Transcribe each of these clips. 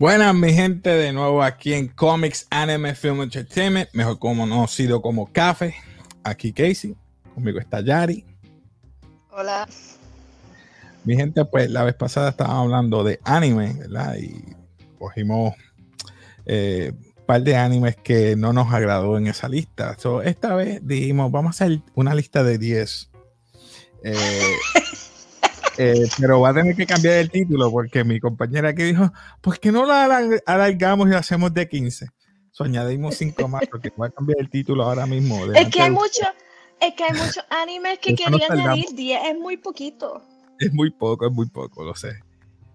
Buenas, mi gente, de nuevo aquí en Comics Anime Film Entertainment, mejor conocido como Café. Aquí Casey, conmigo está Yari. Hola. Mi gente, pues la vez pasada estábamos hablando de anime, ¿verdad? Y cogimos eh, un par de animes que no nos agradó en esa lista. esta vez dijimos, vamos a hacer una lista de 10. Eh, eh, pero va a tener que cambiar el título porque mi compañera aquí dijo, pues que no la alargamos y hacemos de 15. So, añadimos 5 más porque voy a cambiar el título ahora mismo. Es que hay muchos es que hay muchos animes que querían añadir 10, es muy poquito. Es muy poco, es muy poco, lo sé.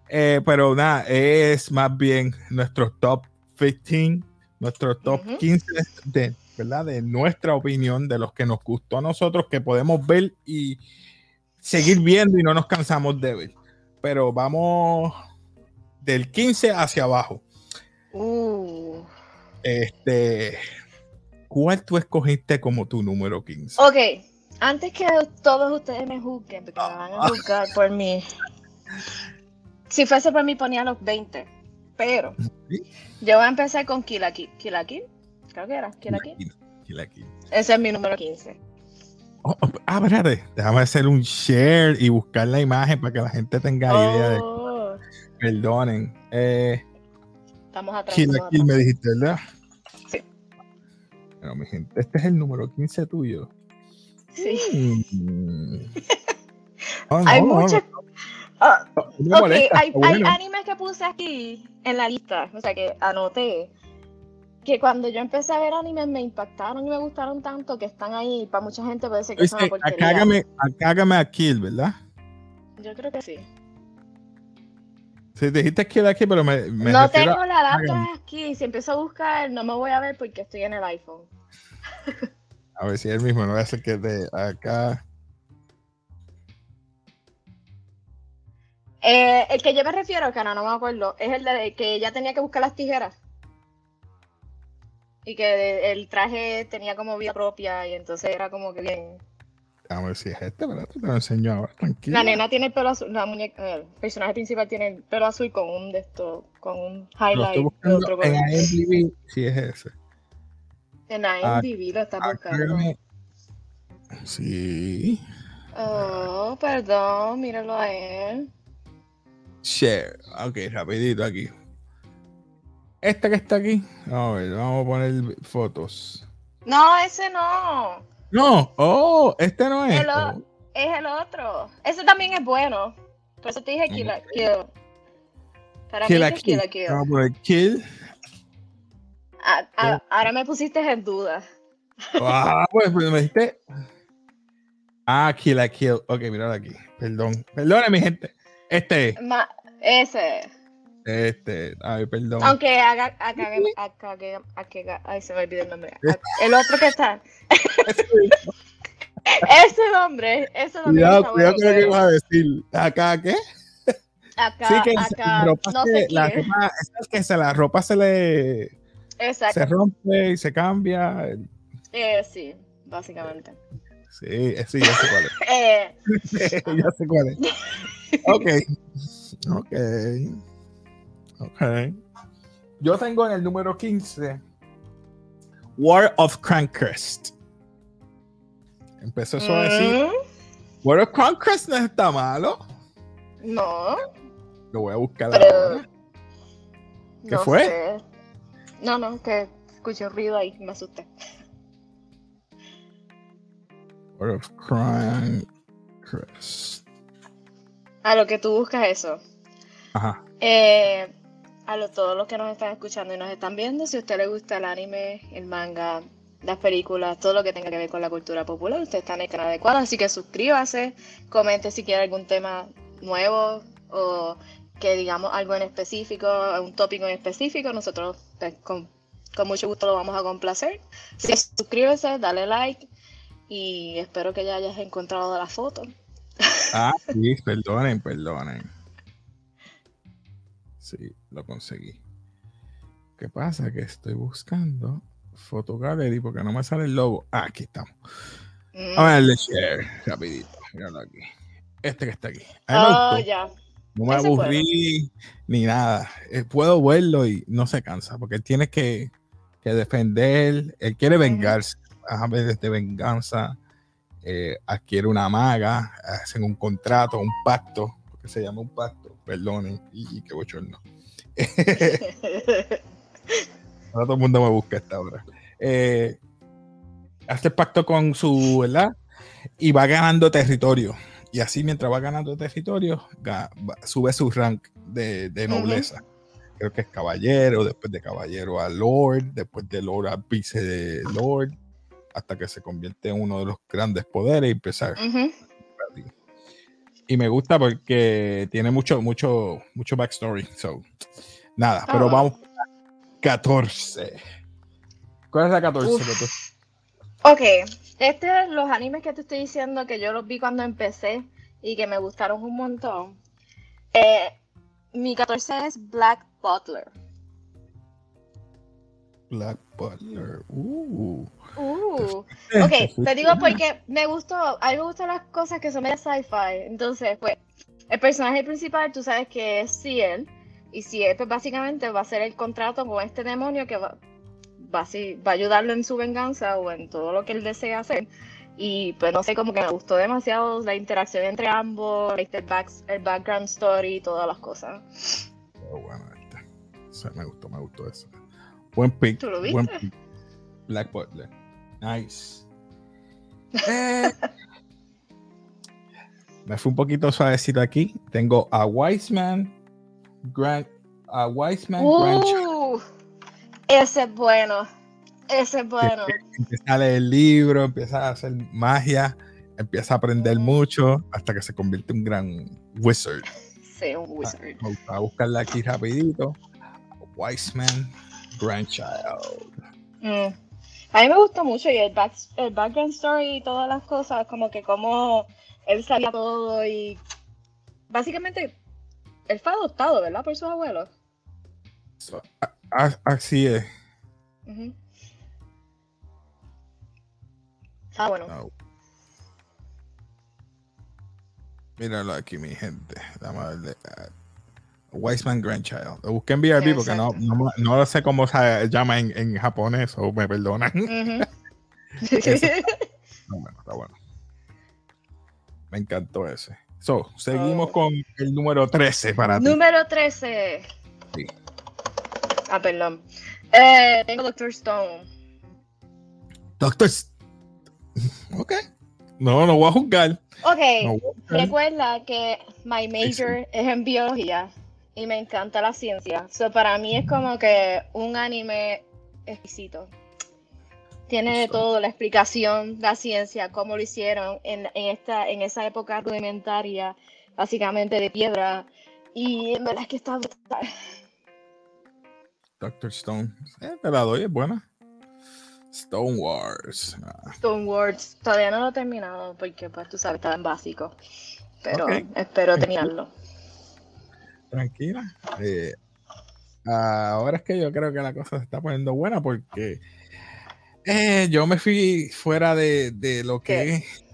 Eh, pero nada, es más bien nuestro top 15, nuestro top 15 de, ¿verdad? de nuestra opinión, de los que nos gustó a nosotros, que podemos ver y seguir viendo y no nos cansamos de ver. Pero vamos del 15 hacia abajo. Uh. Este, ¿cuál tú escogiste como tu número 15? Ok, antes que todos ustedes me juzguen, porque me van a juzgar por mí. Si fuese por mí ponía los 20, pero yo voy a empezar con Kill Kill. Kill Creo que era Kill Kill. Ese es mi número 15. Oh, oh, ah, espérate, déjame hacer un share y buscar la imagen para que la gente tenga idea de. Oh. Perdonen. Eh, Estamos atrás. Kill Kill me dijiste, ¿verdad? Sí. Bueno, mi gente, este es el número 15 tuyo. Sí. Mm. hay muchas. Ah, hay, hay animes que puse aquí en la lista, o sea que anoté que cuando yo empecé a ver animes me impactaron y me gustaron tanto que están ahí. Para mucha gente puede ser que son una porquería. Acágame, a Kill, ¿verdad? Yo creo que sí. Sí, dijiste Kill aquí, pero me. me no tengo la data aquí. Si empiezo a buscar, no me voy a ver porque estoy en el iPhone. a ver si es el mismo, no voy a hacer que de acá. Eh, el que yo me refiero, que no, no me acuerdo, es el de que ella tenía que buscar las tijeras y que el traje tenía como vida propia y entonces era como que bien. A ver si es este, ¿verdad? Te lo enseño ahora, tranquilo. La nena tiene el pelo azul, la muñeca, el personaje principal tiene el pelo azul con un de estos, con un highlight. de otro en IMDb, sí es ese. En IMDb lo está buscando. Sí. Oh, perdón, míralo a él. Share. Ok, rapidito aquí. Esta que está aquí. A ver, vamos a poner fotos. No, ese no. No, oh, este no es. Oh. Es el otro. Ese también es bueno. Por eso te dije Kill Kill. Para kill mí es Kill Kill. Vamos a poner Kill. Ahora me pusiste en duda. Ah, pues, pues, me dijiste. Ah, Kill a Kill. Ok, mira aquí. Perdón. Perdone, mi gente. Este. Ma ese. Este, ay, perdón. Aunque haga, ay, se me olvidó el nombre. El otro que está. ese nombre, ese nombre. Cuidado, cuidado con lo que ibas a decir. ¿Acá qué? Acá, sí, que acá, no sé la ropa, es que se, la ropa se le Exacto. se rompe y se cambia. Eh, sí, básicamente. Sí, eh, sí, ya sé cuál es. eh. ya sé cuál es. Ok. Ok. Ok. Yo tengo en el número 15 War of Crankcrest. Empezó eso a decir. Mm. War of Crankcrest no está malo. No. Lo voy a buscar ahora. ¿Qué fue? No, no, que escuché un ruido ahí, me asusté. War of Crankcrest. A lo que tú buscas eso. Ajá. Eh, a todos los que nos están escuchando y nos están viendo, si a usted le gusta el anime, el manga, las películas, todo lo que tenga que ver con la cultura popular, usted está en el canal adecuado, así que suscríbase, comente si quiere algún tema nuevo o que digamos algo en específico, un tópico en específico, nosotros pues, con, mucho gusto lo vamos a complacer. Si suscríbese, dale like y espero que ya hayas encontrado la foto. Ah, sí, perdonen, perdonen. Sí, lo conseguí. ¿Qué pasa? Que estoy buscando Photo Gallery porque no me sale el logo. Ah, aquí estamos. Vamos a darle share rapidito. Míralo aquí. Este que está aquí. Oh, ya. No me aburrí ni nada. Eh, puedo verlo y no se cansa porque él tiene que, que defender. Él quiere vengarse. A veces de venganza. Eh, adquiere una maga. Hacen un contrato, un pacto. Porque se llama un pacto. Perdonen. Y, y qué bochorno. Ahora todo el mundo me busca a esta hora. Eh, hace pacto con su, ¿verdad? Y va ganando territorio. Y así mientras va ganando territorio, sube su rank de, nobleza. Creo que es caballero, después de caballero a lord, después de lord a vice de lord, hasta que se convierte en uno de los grandes poderes y empezar. Y me gusta porque tiene mucho, mucho, mucho backstory. So, nada, pero ah. vamos 14. ¿Cuál es la 14? Ok, este es los animes que te estoy diciendo que yo los vi cuando empecé y que me gustaron un montón. Eh, mi 14 es Black Butler. Black Butler. Uh. Uh. Ok, te digo porque me gustó, a mí me gustan las cosas que son medio sci-fi. Entonces, pues, el personaje principal, tú sabes que es Ciel. Y Ciel, pues básicamente va a hacer el contrato con este demonio que va, va, va a ayudarlo en su venganza o en todo lo que él desea hacer. Y pues no sé, como que me gustó demasiado la interacción entre ambos, el, back, el background story y todas las cosas. Oh, bueno, este. me gustó, me gustó eso. Buen pick. ¿Tú lo viste? Black Butler. Nice. Eh, me fui un poquito suavecito aquí. Tengo a Wiseman, Grant, a Wiseman, uh, ese es bueno. Ese es bueno. Empieza a leer el libro, empieza a hacer magia, empieza a aprender mucho hasta que se convierte en un gran wizard. Sí, un wizard. a buscarla aquí rapidito. Wiseman Grandchild. Mm. A mí me gusta mucho y el, el background story y todas las cosas, como que como él sabía todo y básicamente él fue adoptado, ¿verdad? Por sus abuelos. Así es. Ah, bueno. Míralo aquí, mi gente. Vamos a Wiseman Grandchild. Lo busqué en BRB porque no, no, no, sé cómo se llama en, en japonés, o me perdonan. está bueno, está bueno. Me encantó ese. So, seguimos oh. con el número 13 para ti. Número 13. Ah, perdón. Eh, tengo Doctor Stone. Doctor Stone. Ok. No, no voy a juzgar. Ok. Recuerda que my major es en biología y me encanta la ciencia. So, para mí es como que un anime exquisito. Tiene de todo, la explicación, la ciencia, cómo lo hicieron en, esta, en esa época rudimentaria, básicamente de piedra. Y en verdad es que está brutal. Doctor Stone. Eh, te la doy, es buena. Stone Wars. Ah. Stone Wars. Todavía no lo he terminado porque, pues, tú sabes, estaba en básico. Pero espero terminarlo. Tranquila. Eh, ahora es que yo creo que la cosa se está poniendo buena porque eh, yo me fui fuera de, de lo que es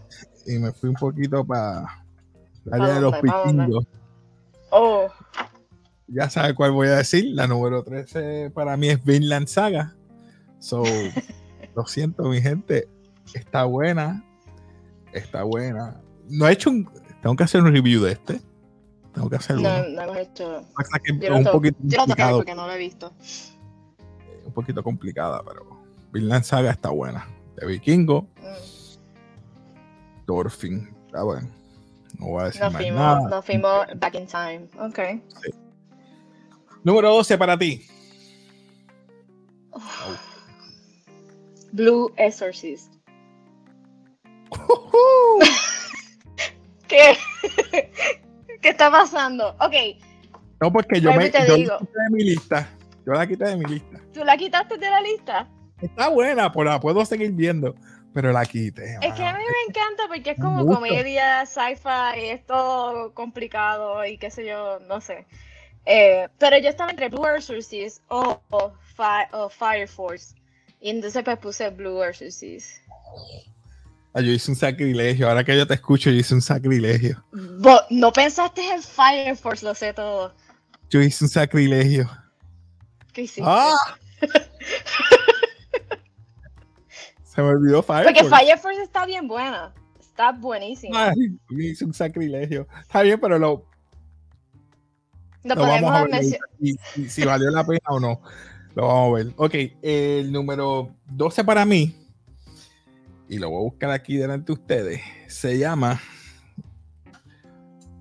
y me fui un poquito para la área de los vikingos. Oh. Ya sabes cuál voy a decir. La número 13 para mí es Vinland Saga. So, Lo siento, mi gente. Está buena. Está buena. No he hecho un. Tengo que hacer un review de este. Tengo que hacerlo. No, no hemos hecho. yo un poquito yo complicado. porque no lo he visto. Eh, un poquito complicada, pero Vinland Saga está buena. De Vikingo. Mm. Thorfinn. Está bueno. No voy a decir no más fuimos, nada. No fuimos back in time. Ok. Sí. Número 12 para ti. Blue Exorcist. ¿Qué? ¿Qué está pasando? Ok. No, porque yo, me, yo la quité de mi lista. Yo la quité de mi lista. ¿Tú la quitaste de la lista? Está buena, pues la puedo seguir viendo, pero la quité. Es que a mí me encanta porque es como comedia, sci-fi, es todo complicado y qué sé yo, no sé. Eh, pero yo estaba entre Blue Exorcist o, o, Fi- o Fire Force. Y entonces pues puse Blue Exorcist. Ah, yo hice un sacrilegio. Ahora que yo te escucho, yo hice un sacrilegio. Bo- no pensaste en Fire Force, lo sé todo. Yo hice un sacrilegio. ¿Qué hiciste? ¡Ah! Se me olvidó Fire Porque Force. Fire Force está bien buena. Está buenísima. Ay, yo hice un sacrilegio. Está bien, pero lo, Lo lo vamos a ver. Si, si- si valió la pena o no. Lo vamos a ver. Ok, el número 12 para mí, y lo voy a buscar aquí delante de ustedes, se llama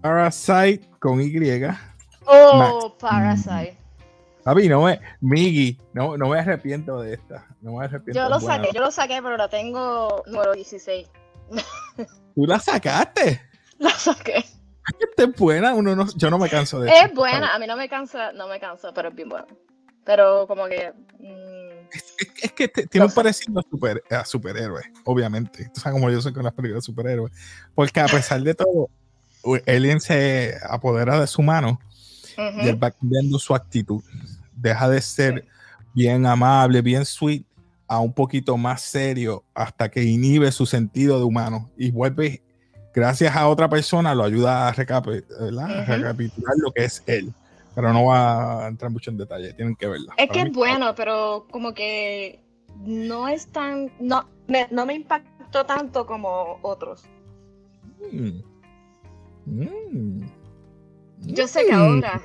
Parasite con Y. Oh, Parasite. Papi, no me, Miggy, no, no me arrepiento de esta. No me arrepiento. Yo lo buena. saqué, yo lo saqué, pero la tengo número 16. Tú la sacaste. La saqué. Es buena. Uno no, yo no me canso de esto. Es buena, a mí no me cansa, no me cansa, pero es bien buena. Pero como que. mm, Es, es que te- tiene un parecido a, super, a superhéroes, obviamente. Tú sabes cómo yo soy con las películas de superhéroes. Porque a pesar de todo, Alien se apodera de su mano ujú. y él va cambiando su actitud. Deja de ser bien amable, bien sweet, a un poquito más serio hasta que inhibe su sentido de humano y vuelve, gracias a otra persona, lo ayuda a recapitular lo que es él. Pero no va a entrar mucho en detalle, tienen que verla. Es Para que es bueno, pero como que no es tan. No me, no me impactó tanto como otros. Mm. Mm. Yo sé que Mm. ahora,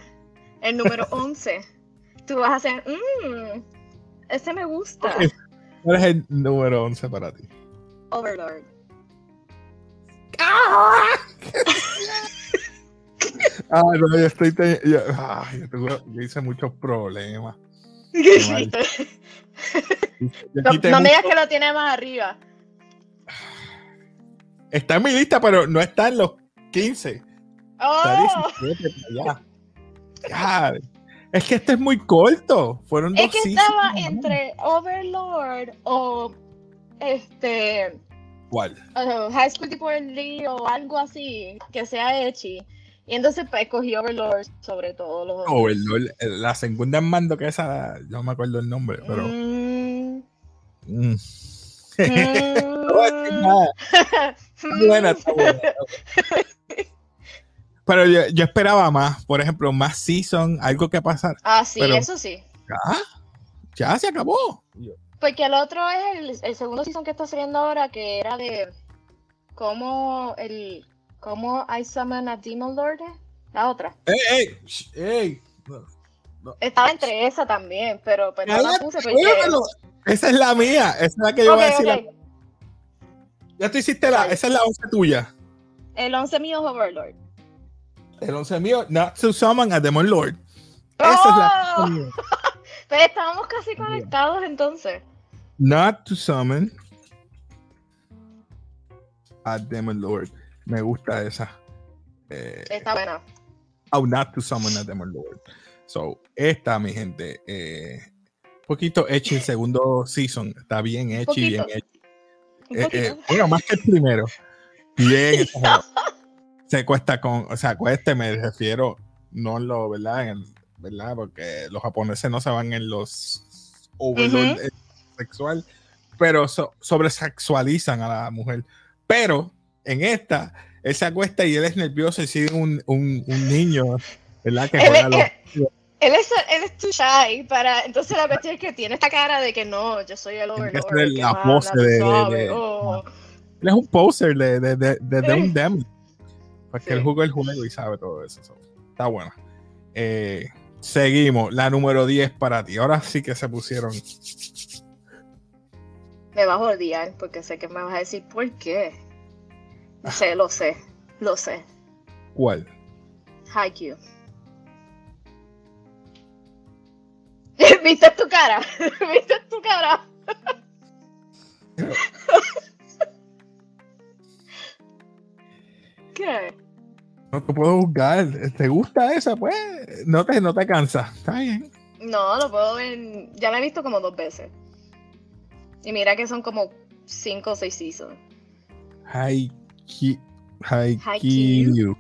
el número 11, tú vas a hacer. Mmm, ese me gusta. ¿Cuál es el número 11 para ti? Overlord. Ah, no, yo estoy. te- yo, ay, yo tuve- yo hice muchos problemas. ¿Qué hiciste? No, no me digas que lo tiene más arriba. Está en mi lista, pero no está en los 15. Está ¡Oh! 17 para allá. Es que este es muy corto. Fueron dos Es que seasons estaba entre Overlord o este ¿Cuál? uh, High School Divorce o algo así que sea Echi. Y entonces pues escogí Overlord sobre todo los. Overlord. Oh, La segunda en mando que esa, yo no me acuerdo el nombre, pero. Mm, No voy a decir nada. Está buena, está buena, está buena. Pero yo, yo esperaba más, por ejemplo, más season, algo que pasar. Ah, sí, Pero- eso sí. Ya, ya se acabó. Yo, Porque el otro es el, el segundo season que está saliendo ahora, que era de cómo el cómo I summon a Demon Lord. La otra. ¡Ey, ey! ey! Estaba entre esa también, pero pues no la puse porque. Esa es la mía, esa es la que yo Ok, voy a decir. Ya tú hiciste la, esa es la 11 tuya. El 11 mío es Overlord. El 11 mío, Not to Summon a Demon Lord. Esa es la ¡Oh! 11 mía. Pero estábamos casi conectados entonces. Not to Summon a Demon Lord. Me gusta esa. Eh, Está buena. Oh, not to summon a Demon Lord. So, esta, mi gente, eh, poquito hecho el segundo season. Está bien hecho y bien hecho. Eh, eh, bueno, más que el primero. Bien. Se cuesta con, o sea, cueste, me refiero, no lo, ¿verdad? En el- ¿verdad? Porque los japoneses no se van en los overlord eh, sexual, pero so- sobresexualizan a la mujer. Pero en esta, él se acuesta y él es nervioso y sigue un, un, un niño, ¿verdad? Que Él, juega es- los- él- él es, él es too shy para. Entonces la cuestión es que tiene esta cara de que no, yo soy el que Overlord. que la manda, pose de- de- de- oh. Él es un poser de, de, un Sí. demon. Porque él Sí. jugó el juego y sabe todo eso. so, Está buena. Eh, seguimos. La número 10 para ti. Ahora sí que se pusieron. Me vas a odiar porque sé que me vas a decir por qué. No sé, lo sé, lo sé. ¿Cuál? Haikyuu. ¿Viste tu cara? ¿Viste tu cara? ¿Qué? No te puedo juzgar. ¿Te gusta esa? Pues no te, no te cansa. Está bien. No, lo puedo ver. Ya la he visto como dos veces. Y mira que son como cinco o seis seasons. Haikyuu. Haikyuu.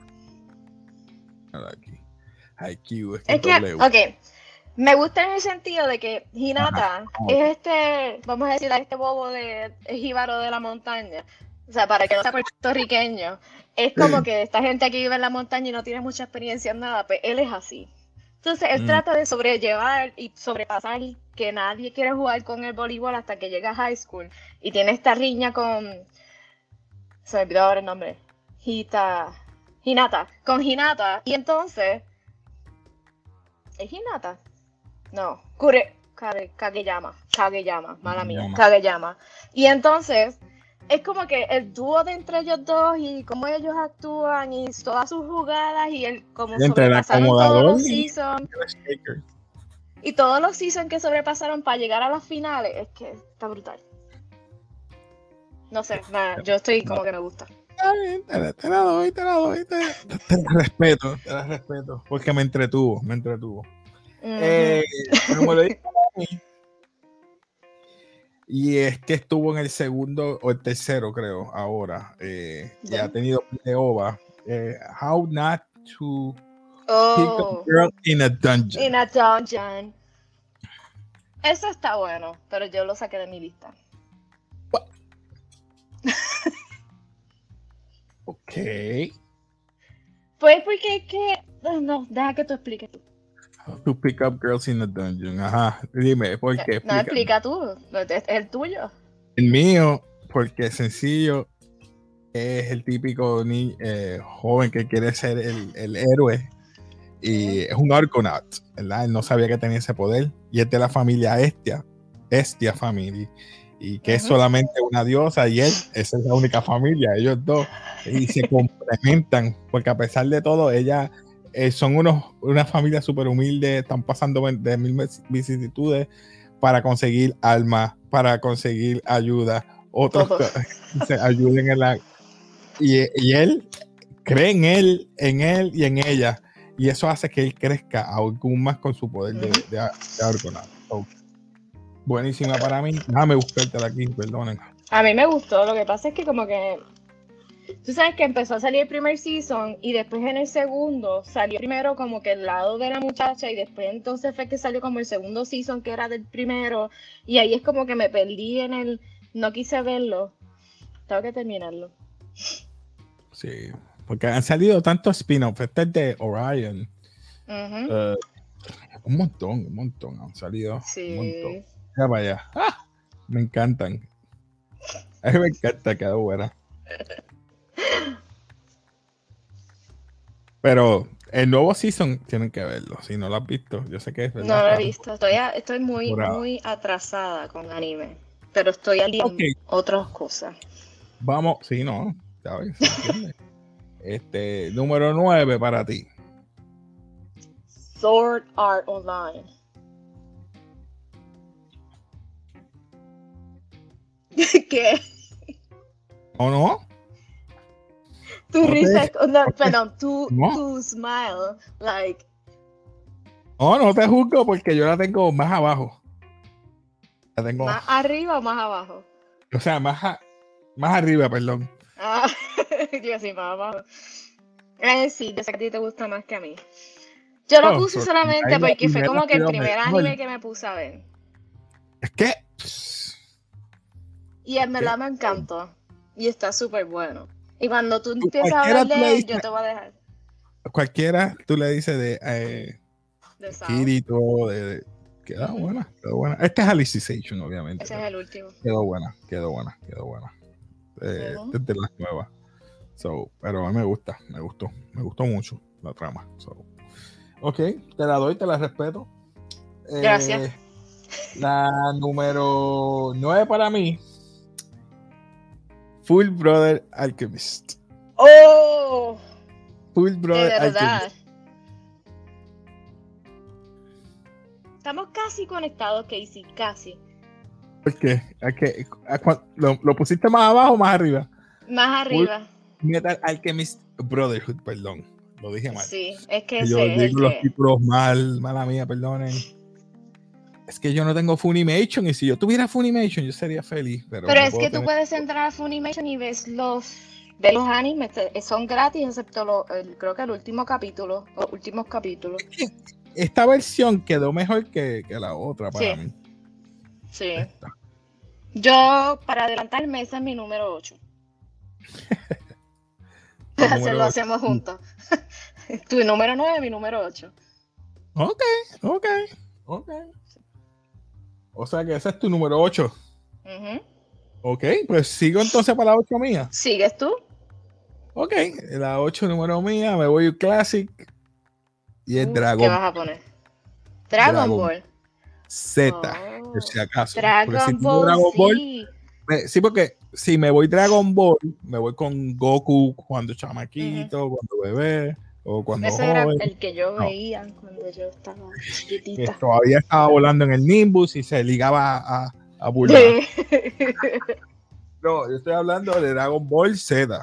Aquí. IQ, es que, ok, me gusta en el sentido de que Hinata es este, vamos a decir, este bobo de jíbaro de la montaña. O sea, para que no sea puertorriqueño, es como que esta gente aquí vive en la montaña y no tiene mucha experiencia en nada, pues él es así. Entonces él mm. trata de sobrellevar y sobrepasar que nadie quiere jugar con el voleibol hasta que llega a high school y tiene esta riña con se me olvidó ahora el nombre Hita Hinata con Hinata y entonces ¿es Hinata? no Kure Kageyama Kageyama mala mía Kageyama y entonces es como que el dúo de entre ellos dos y cómo ellos actúan y todas sus jugadas y el cómo sobrepasaron todos los seasons y todos los seasons que sobrepasaron para llegar a las finales es que está brutal. No sé yo estoy como que me gusta. Te, la doy, te la doy, te, la respeto, te la respeto, porque me entretuvo, me entretuvo. eh, como lo dije y es que estuvo en el segundo o el tercero, creo, ahora. Eh, ya ha tenido pleova. Eh, how not to pick a oh. girl in a dungeon. In a dungeon. Eso está bueno, pero yo lo saqué de mi lista. ok. Pues porque es que. No, deja que tú expliques tú to pick up girls in the dungeon. Ajá, dime, ¿por qué? No, explica tú, es el tuyo. El mío, porque sencillo, es el típico ni, eh, joven que quiere ser el, el héroe y es un Argonaut, ¿verdad? Él no sabía que tenía ese poder y es de la familia Estia, Estia Family, y que es solamente una diosa y él, esa es la única familia, ellos dos, y se complementan, porque a pesar de todo, ella eh, son unos, una familia súper humilde, están pasando de mil vicisitudes para conseguir almas, para conseguir ayuda, otros que se ayuden en la... Y, y, él cree en él, en él y en ella, y eso hace que él crezca aún más con su poder de, de, de Buenísima para mí. Déjame buscártela aquí, perdonen. A mí me gustó, lo que pasa es que como que Tú sabes que empezó a salir el primer season y después en el segundo salió primero como que el lado de la muchacha y después entonces fue que salió como el segundo season que era del primero y ahí es como que me perdí en el... No quise verlo. Tengo que terminarlo. Sí, porque han salido tantos spin-offs. Este es de Orion. Eh, un montón, un montón han salido. Sí. Un montón. Ya vaya. ¡Ah! Me encantan. A mí me encanta, quedó buena. Pero el nuevo season tienen que verlo. Si no lo has visto, yo sé que es verdad. No lo he visto. Estoy, estoy muy, muy atrasada con anime. Pero estoy al día otras cosas. Vamos, sí, no. ¿sabes? este, número 9 para ti. Sword Art Online. ¿Qué? ¿O no? Tu risa, no, perdón, tu, tu smile, like. No, no te juzgo porque yo la tengo más abajo. La tengo. ¿Más arriba o más abajo? O sea, más, más arriba, perdón. Ah, yo sí, más abajo. Eh, sí, yo sé que a ti te gusta más que a mí. Yo lo puse solamente porque fue como que el primer anime que me puse a ver. Es que. Y en verdad me encantó. Y está súper bueno. Y cuando tú empiezas a hablar de él, yo te voy a dejar. Cualquiera, tú le dices de. Eh, de Kirito, de, Queda buena, quedó buena. Este es Alicization, obviamente. Ese es el último. Quedó buena, quedó buena, quedó buena. Eh, Desde las nuevas. So, pero a mí me gusta, me gustó, me gustó mucho la trama. So. Ok, te la doy, te la respeto. Gracias. Eh, la número 9 para mí Full Brother Alchemist. ¡Oh! Full Brother de verdad. Alchemist. Estamos casi conectados, Casey, casi. ¿Por qué? ¿Lo, ¿Lo, pusiste más abajo o más arriba? Más arriba. Metal Alchemist Brotherhood, perdón. Lo dije mal. Sí, es que Yo digo los títulos mal, mala mía, perdonen es que yo no tengo Funimation y si yo tuviera Funimation yo sería feliz. Pero, pero es que tú puedes entrar a Funimation y ves los Ve los animes, son gratis, excepto lo, el- creo que el último capítulo, los últimos capítulos. Esta versión quedó mejor que, que la otra para Sí. mí. Sí. Esta. Yo, para adelantarme, ese es mi número 8. Tu Así número lo ocho. hacemos juntos. tu número 9, mi número 8. Ok, ok, ok. O sea que ese es tu número 8. Ok, pues sigo entonces para la 8 mía. ¿Sigues tú? Ok, la 8 número mía, me voy Classic. Y es Uh, ¿Qué Dragon vas a poner? Dragon, Dragon Ball. Z, Oh. por si acaso. Dragon si Ball, Dragon Ball, sí. me- sí, porque si me voy Dragon Ball, me voy con Goku cuando chamaquito, cuando bebé, o cuando Ese era el que yo No. veía cuando yo estaba que chiquitita. todavía estaba volando en el Nimbus y se ligaba a, a Bulma. No, yo estoy hablando de Dragon Ball Z.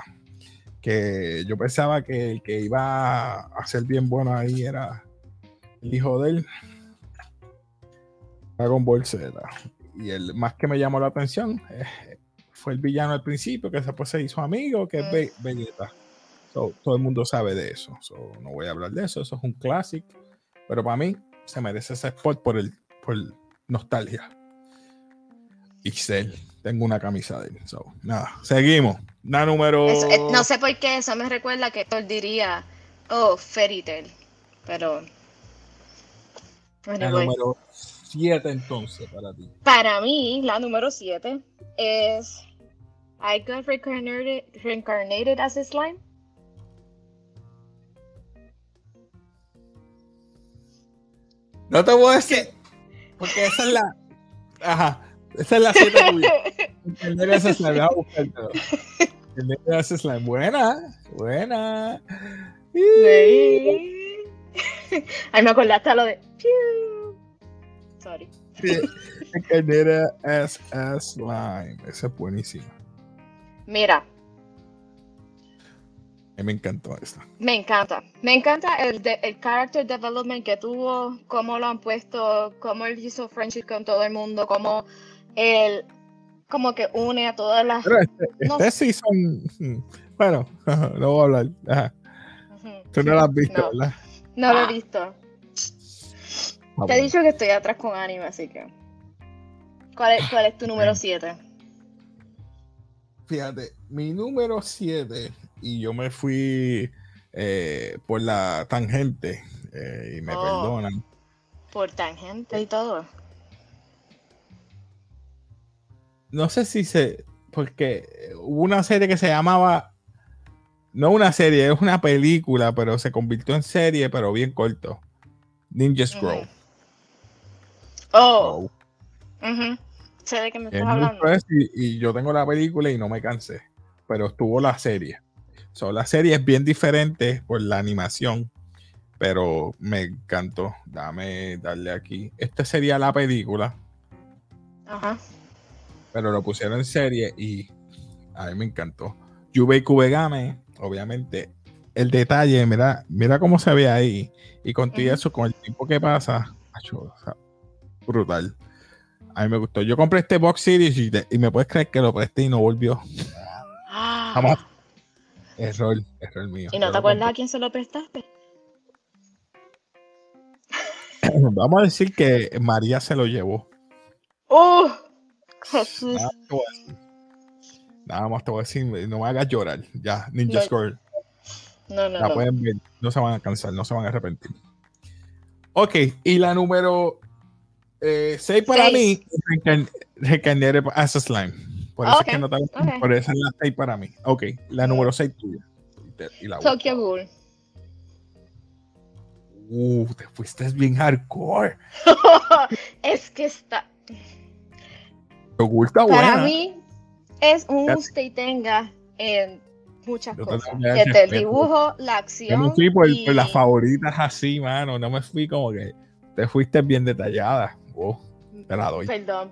Que yo pensaba que el que iba a ser bien bueno ahí era el hijo de él. Dragon Ball Z. Y el más que me llamó la atención eh, fue el villano al principio, que después se hizo amigo, que es Mm. Ve- Vegeta. So, todo el mundo sabe de eso. So, no voy a hablar de eso. Eso es un clásico. Pero para mí se merece ese spot por el por nostalgia. Cell. Tengo una camisa de él. So, nada, seguimos. La número. Eso, eh, no sé por qué, eso me recuerda que Thor diría, oh, Fairy Tail. Pero. La número 7 entonces para ti. para mí, la número 7 es I got reincarnated, reincarnated as a slime. No te voy a decir. Porque esa es la. Ajá. Esa es la 7 tuya. El negro ese slime. Voy a buscártelo. El negro ese slime. Buena. Buena. Sí. Ay, me acordaste a lo de. Sorry. El carnera as slime. Esa es buenísima. Mira, me encantó esta. me encanta. Me encanta el, de- el character development que tuvo, cómo lo han puesto, cómo él hizo friendship con todo el mundo, cómo él como que une a todas las. Pero este, No este season. Bueno, no voy a hablar. Ajá. Tú no lo has visto, No. ¿verdad? No lo he visto. Ah, Te he bueno. dicho que estoy atrás con anime, así que. ¿Cuál es, cuál es tu número 7? Fíjate, mi número 7, y yo me fui eh, por la tangente, eh, y me Oh. perdonan. Por tangente y todo. No sé si se. Porque hubo una serie que se llamaba. No una serie, es una película, pero se convirtió en serie, pero bien corto. Ninja Scroll. Oh, sé de qué me Es estás hablando. y yo tengo la película y no me cansé. Pero estuvo la serie. So, la serie es bien diferente por la animación. Pero me encantó. Dame darle aquí. Esta sería la película. Ajá. Pero lo pusieron en serie y a mí me encantó. Yubei Kubegame, obviamente. El detalle, mira, mira cómo se ve ahí. Y con todo eso, con el tiempo que pasa, acho, o sea, brutal. A mí me gustó. Yo compré este box series y me puedes creer que lo presté y no volvió. Ah, Jamás. Error, error mío. ¿Y no te acuerdas a quién se lo prestaste? Vamos a decir que María se lo llevó. ¡Uh! Jesús. Nada más te voy a decir. Nada más te voy a decir, no me hagas llorar. Ya, Ninja No. Score. No, no, La no. pueden ver, no se van a cansar, no se van a arrepentir. Ok, y la número 6 para Seis. mí, Recarn- Recarnere as a Slime. Por eso, es que no te- ok. por eso es la 6 para mí. Ok, la número 6 tuya. Y la Tokyo Ghoul. Uh, te fuiste bien hardcore. es que está. Te gusta Para mí es un guste y tenga en muchas Yo te cosas. Desde el respeto. dibujo, la Yo acción. me fui por, y- por las favoritas así, mano. No me fui como que te fuiste bien detallada. Te la doy. Perdón,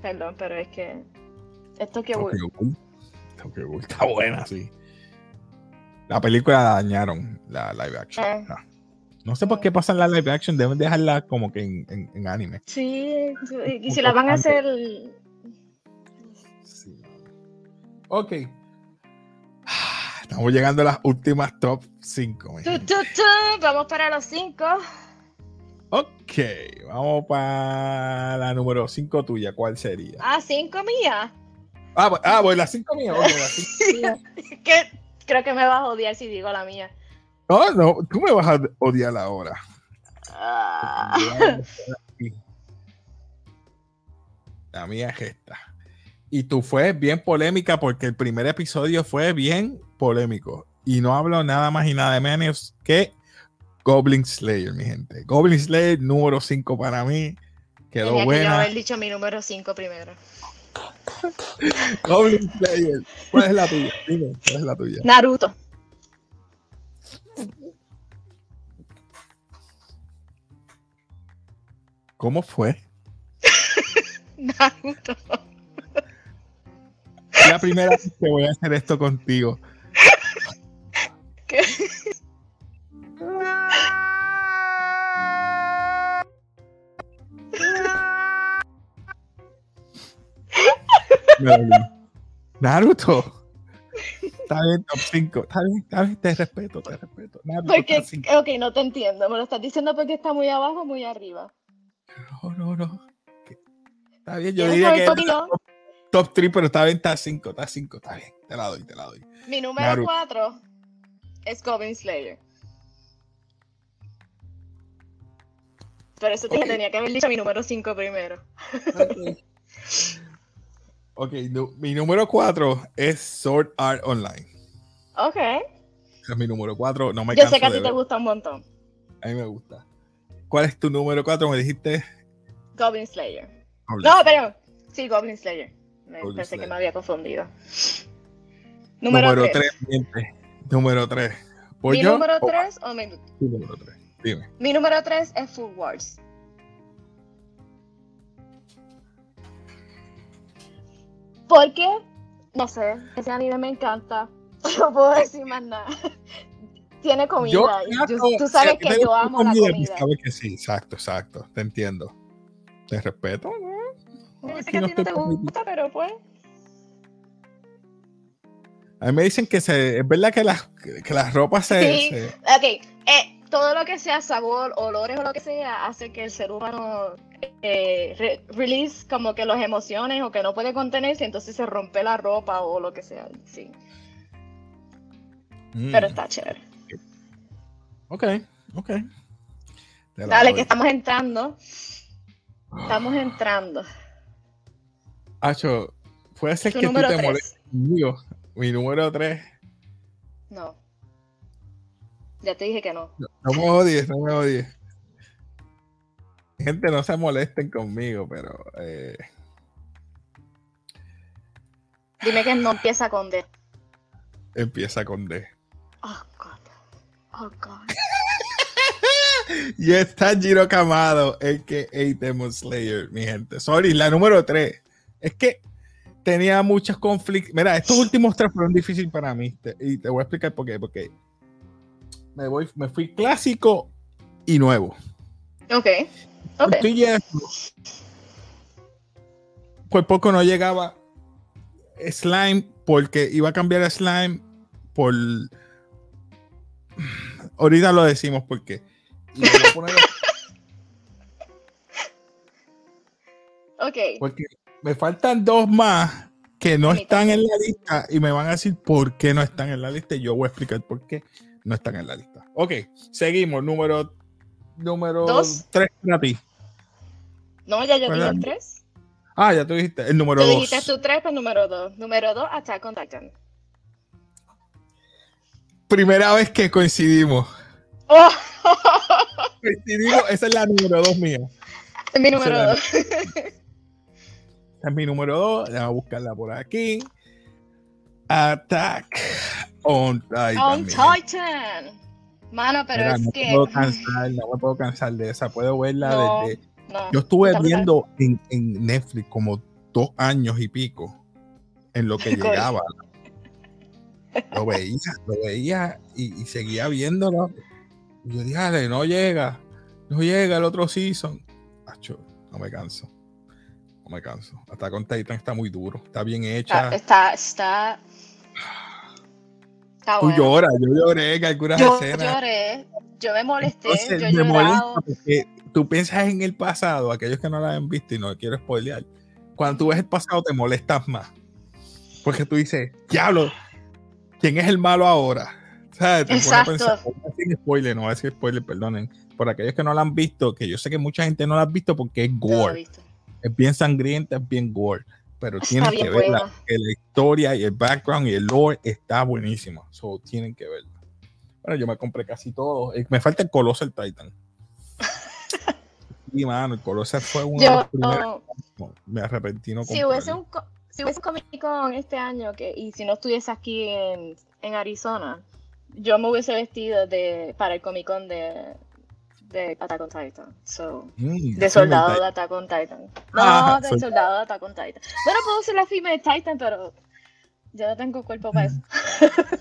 perdón, pero es que es Tokyo Ghoul. Tokyo Ghoul. Tokyo Ghoul está buena, sí. La película la dañaron, la live action. Ah. No sé por qué pasan la live action, deben dejarla como que en, en- en anime. Sí, y si la van a hacer. Sí. Ok. Estamos llegando a las últimas top 5. Vamos para los 5. Ok, vamos para la número 5 tuya. ¿Cuál sería? Ah, 5 mía. Ah, ah, voy la 5 mía. creo que me vas a odiar si digo la mía. No, no, tú me vas a odiar ahora. Ah. La mía es esta. Y tú fue bien polémica porque el primer episodio fue bien polémico. Y no hablo nada más y nada menos que Goblin Slayer, mi gente. Goblin Slayer número 5 para mí. Quedó Tenía buena. Que yo haber dicho mi número 5 primero. Goblin Slayer. ¿Cuál es la tuya? Dime, ¿cuál es la tuya? Naruto. ¿Cómo fue? Naruto. La primera vez que voy a hacer esto contigo. Naruto. Está bien, top 5. Está bien, está bien, te respeto, te respeto. Naruto porque, ok, no te entiendo. ¿Me lo estás diciendo porque está muy abajo o muy arriba? No, no, no. Está bien, yo diría que top, 3, pero está bien, está 5, está 5, está bien. Te la doy, te la doy. Mi número 4 es Goblin Slayer. Por eso te tenía que haber dicho mi número 5 primero. Ok, mi número 4 es Sword Art Online. Ok. Es mi número 4, no me Yo sé que a ti te gusta un montón. A mí me gusta. ¿Cuál es tu número 4? Me dijiste. Goblin Slayer. no, pero. Sí, Goblin Slayer. Me pensé que me había confundido. Número 3. Número 3. ¿Mi número 3 o mi. Mi número 3. Dime. Mi número 3 es Full Wars. Porque, no sé, ese anime me encanta. No puedo decir más nada. Tiene comida. tú sabes que yo amo la comida. Sabes que sí, exacto, exacto. Te entiendo. Te respeto. ¿no? que a ti no te gusta, pero pues. A mí me dicen que se, es verdad que las, que las ropas se, sí. Ok, eh, todo lo que sea sabor, olores o lo que sea, hace que el ser humano eh, release como que las emociones o que no puede contenerse, entonces se rompe la ropa o lo que sea. Sí. Mm. Pero está chévere. Ok, ok. Dale, que estamos entrando. Estamos entrando. Acho, puede ser que tú te molestes Mi número 3. No. Ya te dije que no. No, me odies, no me odies. Gente, no se molesten conmigo, pero. Eh... Dime que no empieza con D. Empieza con D. Oh, God. Oh, God. y está Giro Camado, el que Demon Slayer, mi gente. Sorry, la número 3. Es que tenía muchos conflictos. Mira, estos últimos tres fueron difíciles para mí. y te voy a explicar por qué. Porque me, voy, me fui clásico y nuevo. Ok. okay. Por poco no llegaba Slime porque iba a cambiar a Slime por. Ahorita lo decimos porque. ok. Porque me faltan dos más que no están en la lista y me van a decir por qué no están en la lista y yo voy a explicar por qué no están en la lista. Ok, seguimos. Número número ¿Dos? 3 para ti. No, ya yo dije el 3. Ah, ya tú dijiste el número 2. dijiste tu 3, pues número 2. Número 2, Attack on Titan. Primera vez que coincidimos. Oh. coincidimos, esa es la número 2 mía. Es mi número 2. es mi número 2. Voy a buscarla por aquí. Attack on Titan. On Titan. Mano, pero es no que. Puedo cansar, no me puedo cansar de esa. Puedo verla desde. Yo estuve viendo en, en, Netflix como dos años y pico en lo que llegaba. lo veía, lo veía y, seguía viéndolo. Yo dije, no llega, no llega el otro season. Acho, no me canso. No me canso. Hasta con Titan está muy duro. Está bien hecha. Está, está, Está Tú bueno. lloras, yo lloré en algunas Yo escenas. lloré, yo me molesté, Entonces, yo me molesta porque tú piensas en el pasado, aquellos que no lo han visto y no quiero spoilear. Cuando tú ves el pasado te molestas más. Porque tú dices, diablo, ¿quién es el malo ahora? ¿Sabes? Te Exacto. pensar, no voy a decir spoiler, no voy a decir spoiler, perdonen. Por aquellos que no lo han visto, que yo sé que mucha gente no lo ha visto porque es Yo gore. Es bien sangrienta, es bien gore. Pero Está tienen que verla. buena. La historia y el background y el lore está buenísimo. So, tienen que verla. Bueno, yo me compré casi todo. Eh, Me falta el Colossal Titan. Sí, mano, el Colossal fue uno de los primeros. Me arrepentí no si hubiese un si hubiese un Comic Con este año que, y si no estuviese aquí en, en Arizona, yo me hubiese vestido de para el Comic Con de, de Attack on Titan. So, de soldado de Attack on Titan. No, Ah, de soy- soldado de Attack on Titan. Bueno, puedo ser la female Titan, pero yo no tengo cuerpo para eso.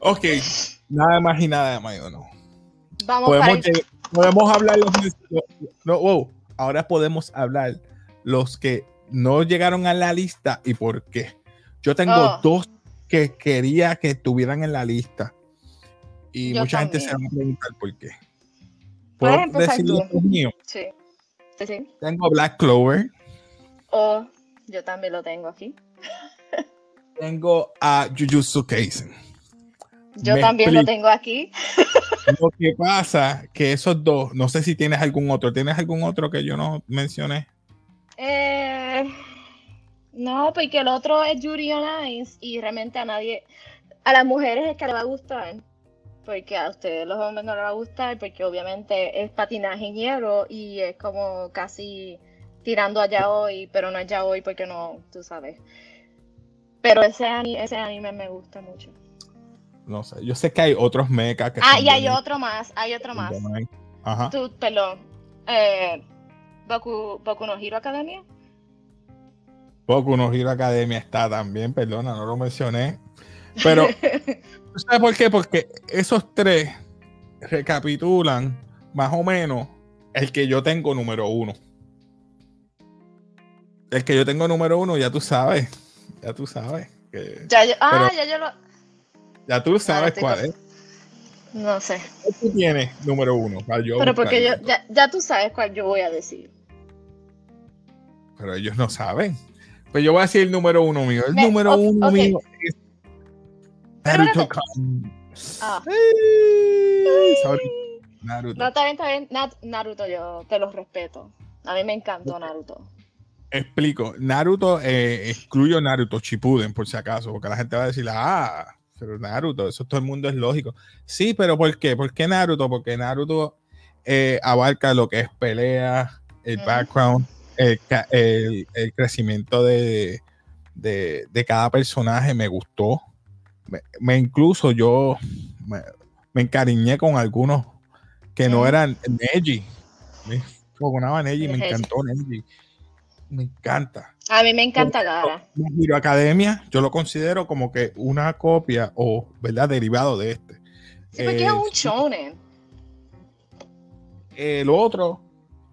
Ok, nada más y nada menos. No. Vamos para Podemos, el- llegar- podemos hablar los. No, wow, ahora podemos hablar los que no llegaron a la lista y por qué. Yo tengo Oh. dos que quería que estuvieran en la lista. Y Yo mucha gente se va a preguntar por qué. ¿Puedo decir tú. los míos? Sí. Sí, sí. Tengo Black Clover, O yo también lo tengo aquí. tengo a Jujutsu Kaisen. Yo Me también lo tengo aquí. Lo que pasa que esos dos, no sé si tienes algún otro, ¿tienes algún otro que yo no mencioné? Eh, no, porque el otro es Yuri on Ice y realmente a nadie, a las mujeres es que le va a gustar, porque a ustedes los hombres no les va a gustar, porque obviamente es patinaje en hielo y es como casi tirando a yaoi, pero no es yaoi porque no, tú sabes. Pero ese, ese anime me gusta mucho. No sé, yo sé que hay otros mechas que Ah, y hay otro más, hay otro más. Ajá. Tú, perdón. Eh, Boku, Boku no Hero Academia. Boku no Hero Academia está también, perdona, no lo mencioné. Pero, ¿tú ¿sabes por qué? Porque esos tres recapitulan más o menos el que yo tengo número uno. El que yo tengo número uno, ya tú sabes. Ya tú sabes. que- Ya yo, ah, ya yo lo. ya tú sabes cuál es. No sé. ¿Cuál tú tienes número uno? Para yo Pero porque yo, ya, ya tú sabes cuál yo voy a decir. Pero ellos no saben. Pues yo voy a decir el número uno mío. El Me- número uno ok. mío es Naruto. Ah, sorry, Naruto. no, está bien, está bien. Naruto, yo te los respeto. A mí me encantó Naruto. Explico. Naruto, eh, excluyo Naruto Shippuden, por si acaso, porque la gente va a decir, ah, pero Naruto, eso todo el mundo es lógico. Sí, pero ¿por qué? ¿Por qué Naruto? Porque Naruto eh, abarca lo que es pelea, el Ujú. background, el, el- el crecimiento de, de- de cada personaje me gustó. Me, me incluso yo me, me encariñé con algunos que no eran Neji. Me fogonaba Neji, me encantó Neji. Me encanta. A mí me encanta Gara. Hero Academia, yo lo considero como que una copia o, ¿verdad? Derivado de este. Sí, porque Eh, es un shonen. El otro,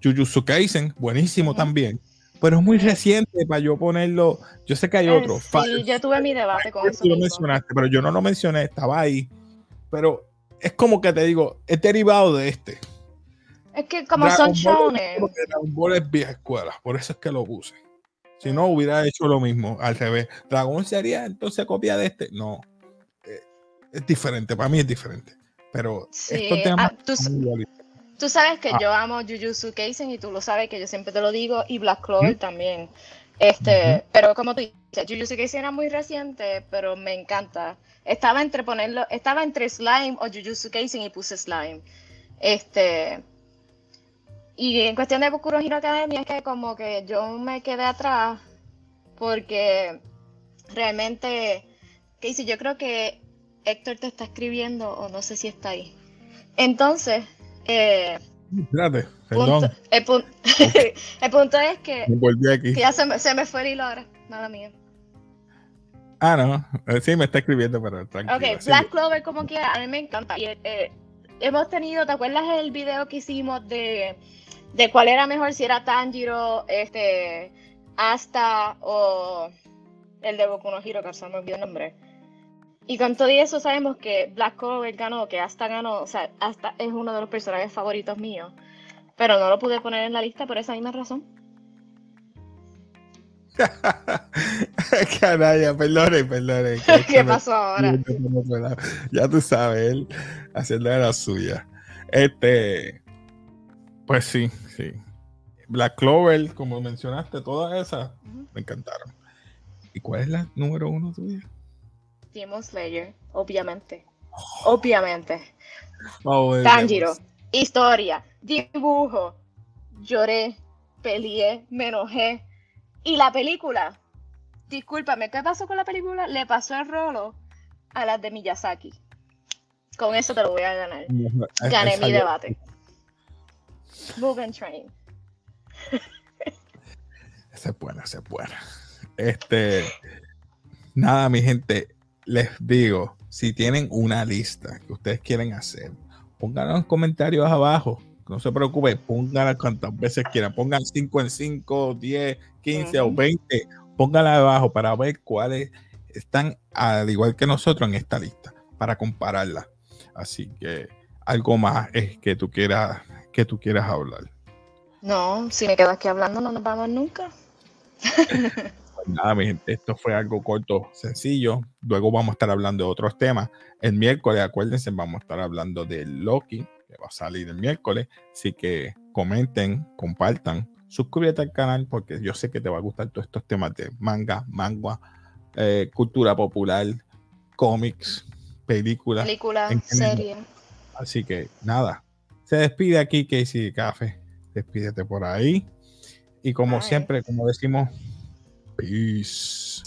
Jujutsu Kaisen, buenísimo Ujú. también. Pero es muy reciente para yo ponerlo. Yo sé que hay Eh, otro. sí, yo tuve mi debate con eso. Tú lo mencionaste, pero yo no lo mencioné, estaba ahí. Pero es como que te digo, es derivado de este. Es que como son Dragon es shonen. Dragon Ball es vieja escuela, por eso es que lo puse. Si no, hubiera hecho lo mismo, al revés. Dragon sería entonces copia de este. No, eh, es diferente, para mí es diferente. Pero Sí, estos temas ah, tú, son. Tú sabes que Ah. yo amo Jujutsu Kaisen y tú lo sabes que yo siempre te lo digo y Black Clover también. Este, pero como tú dices, Jujutsu Kaisen era muy reciente, pero me encanta. Estaba entre ponerlo, estaba entre Slime o Jujutsu Kaisen y puse Slime. Este, y en cuestión de Boku no Hero Academia es que como que yo me quedé atrás porque realmente, Casey, yo creo que Héctor te está escribiendo o no sé si está ahí. Entonces, eh, Espérate, punto- perdón, el, pun- el punto es que, me volví aquí. que ya se me, se me fue el hilo ahora, mala mía. Ah, no, eh, sí me está escribiendo, pero tranquilo. Ok. Black Clover como quiera, a mí me encanta. Y, eh, hemos tenido, ¿te acuerdas el video que hicimos de, de cuál era mejor, si era Tanjiro, este, Asta o, el de Boku no Hero, que se me olvidó el nombre. Y con todo eso sabemos que Black Clover ganó, que hasta ganó, o sea, hasta es uno de los personajes favoritos míos. Pero no lo pude poner en la lista por esa misma razón. Canalla, perdone, perdone. ¿Qué pasó ahora? Ya tú sabes, él haciendo la suya. Este, pues sí, sí. Black Clover, como mencionaste, todas esas me encantaron. ¿Y cuál es la número uno tuya? Demon Slayer, obviamente. Obviamente. Oh, Tanjiro, historia, dibujo, lloré, peleé, me enojé. Y la película, discúlpame, ¿qué pasó con la película? Le pasó el rolo a las de Miyazaki. Con eso te lo voy a ganar. Gané mi debate. Move Train. Esa es buena, esa es buena. Este, nada, mi gente, les digo, si tienen una lista que ustedes quieren hacer, pónganla en los comentarios abajo. No se preocupe, pónganla cuantas veces quieran. Pongan 5 en 5, 10, 15 o 20. Pónganla abajo para ver cuáles están al igual que nosotros en esta lista, para compararla. Así que algo más es que tú quieras que tú quieras hablar. No, si me quedas aquí hablando no nos vamos nunca. nada, mi gente, esto fue algo corto, sencillo. Luego vamos a estar hablando de otros temas. El miércoles, acuérdense, vamos a estar hablando de Loki, que va a salir el miércoles. Así que comenten, compartan, suscríbete al canal porque yo sé que te va a gustar todos estos temas de manga, manga, eh, cultura popular, cómics, películas. Películas, series. Así que nada, se despide aquí Casey Café. Despídete por ahí. Y como siempre, como decimos, Peace.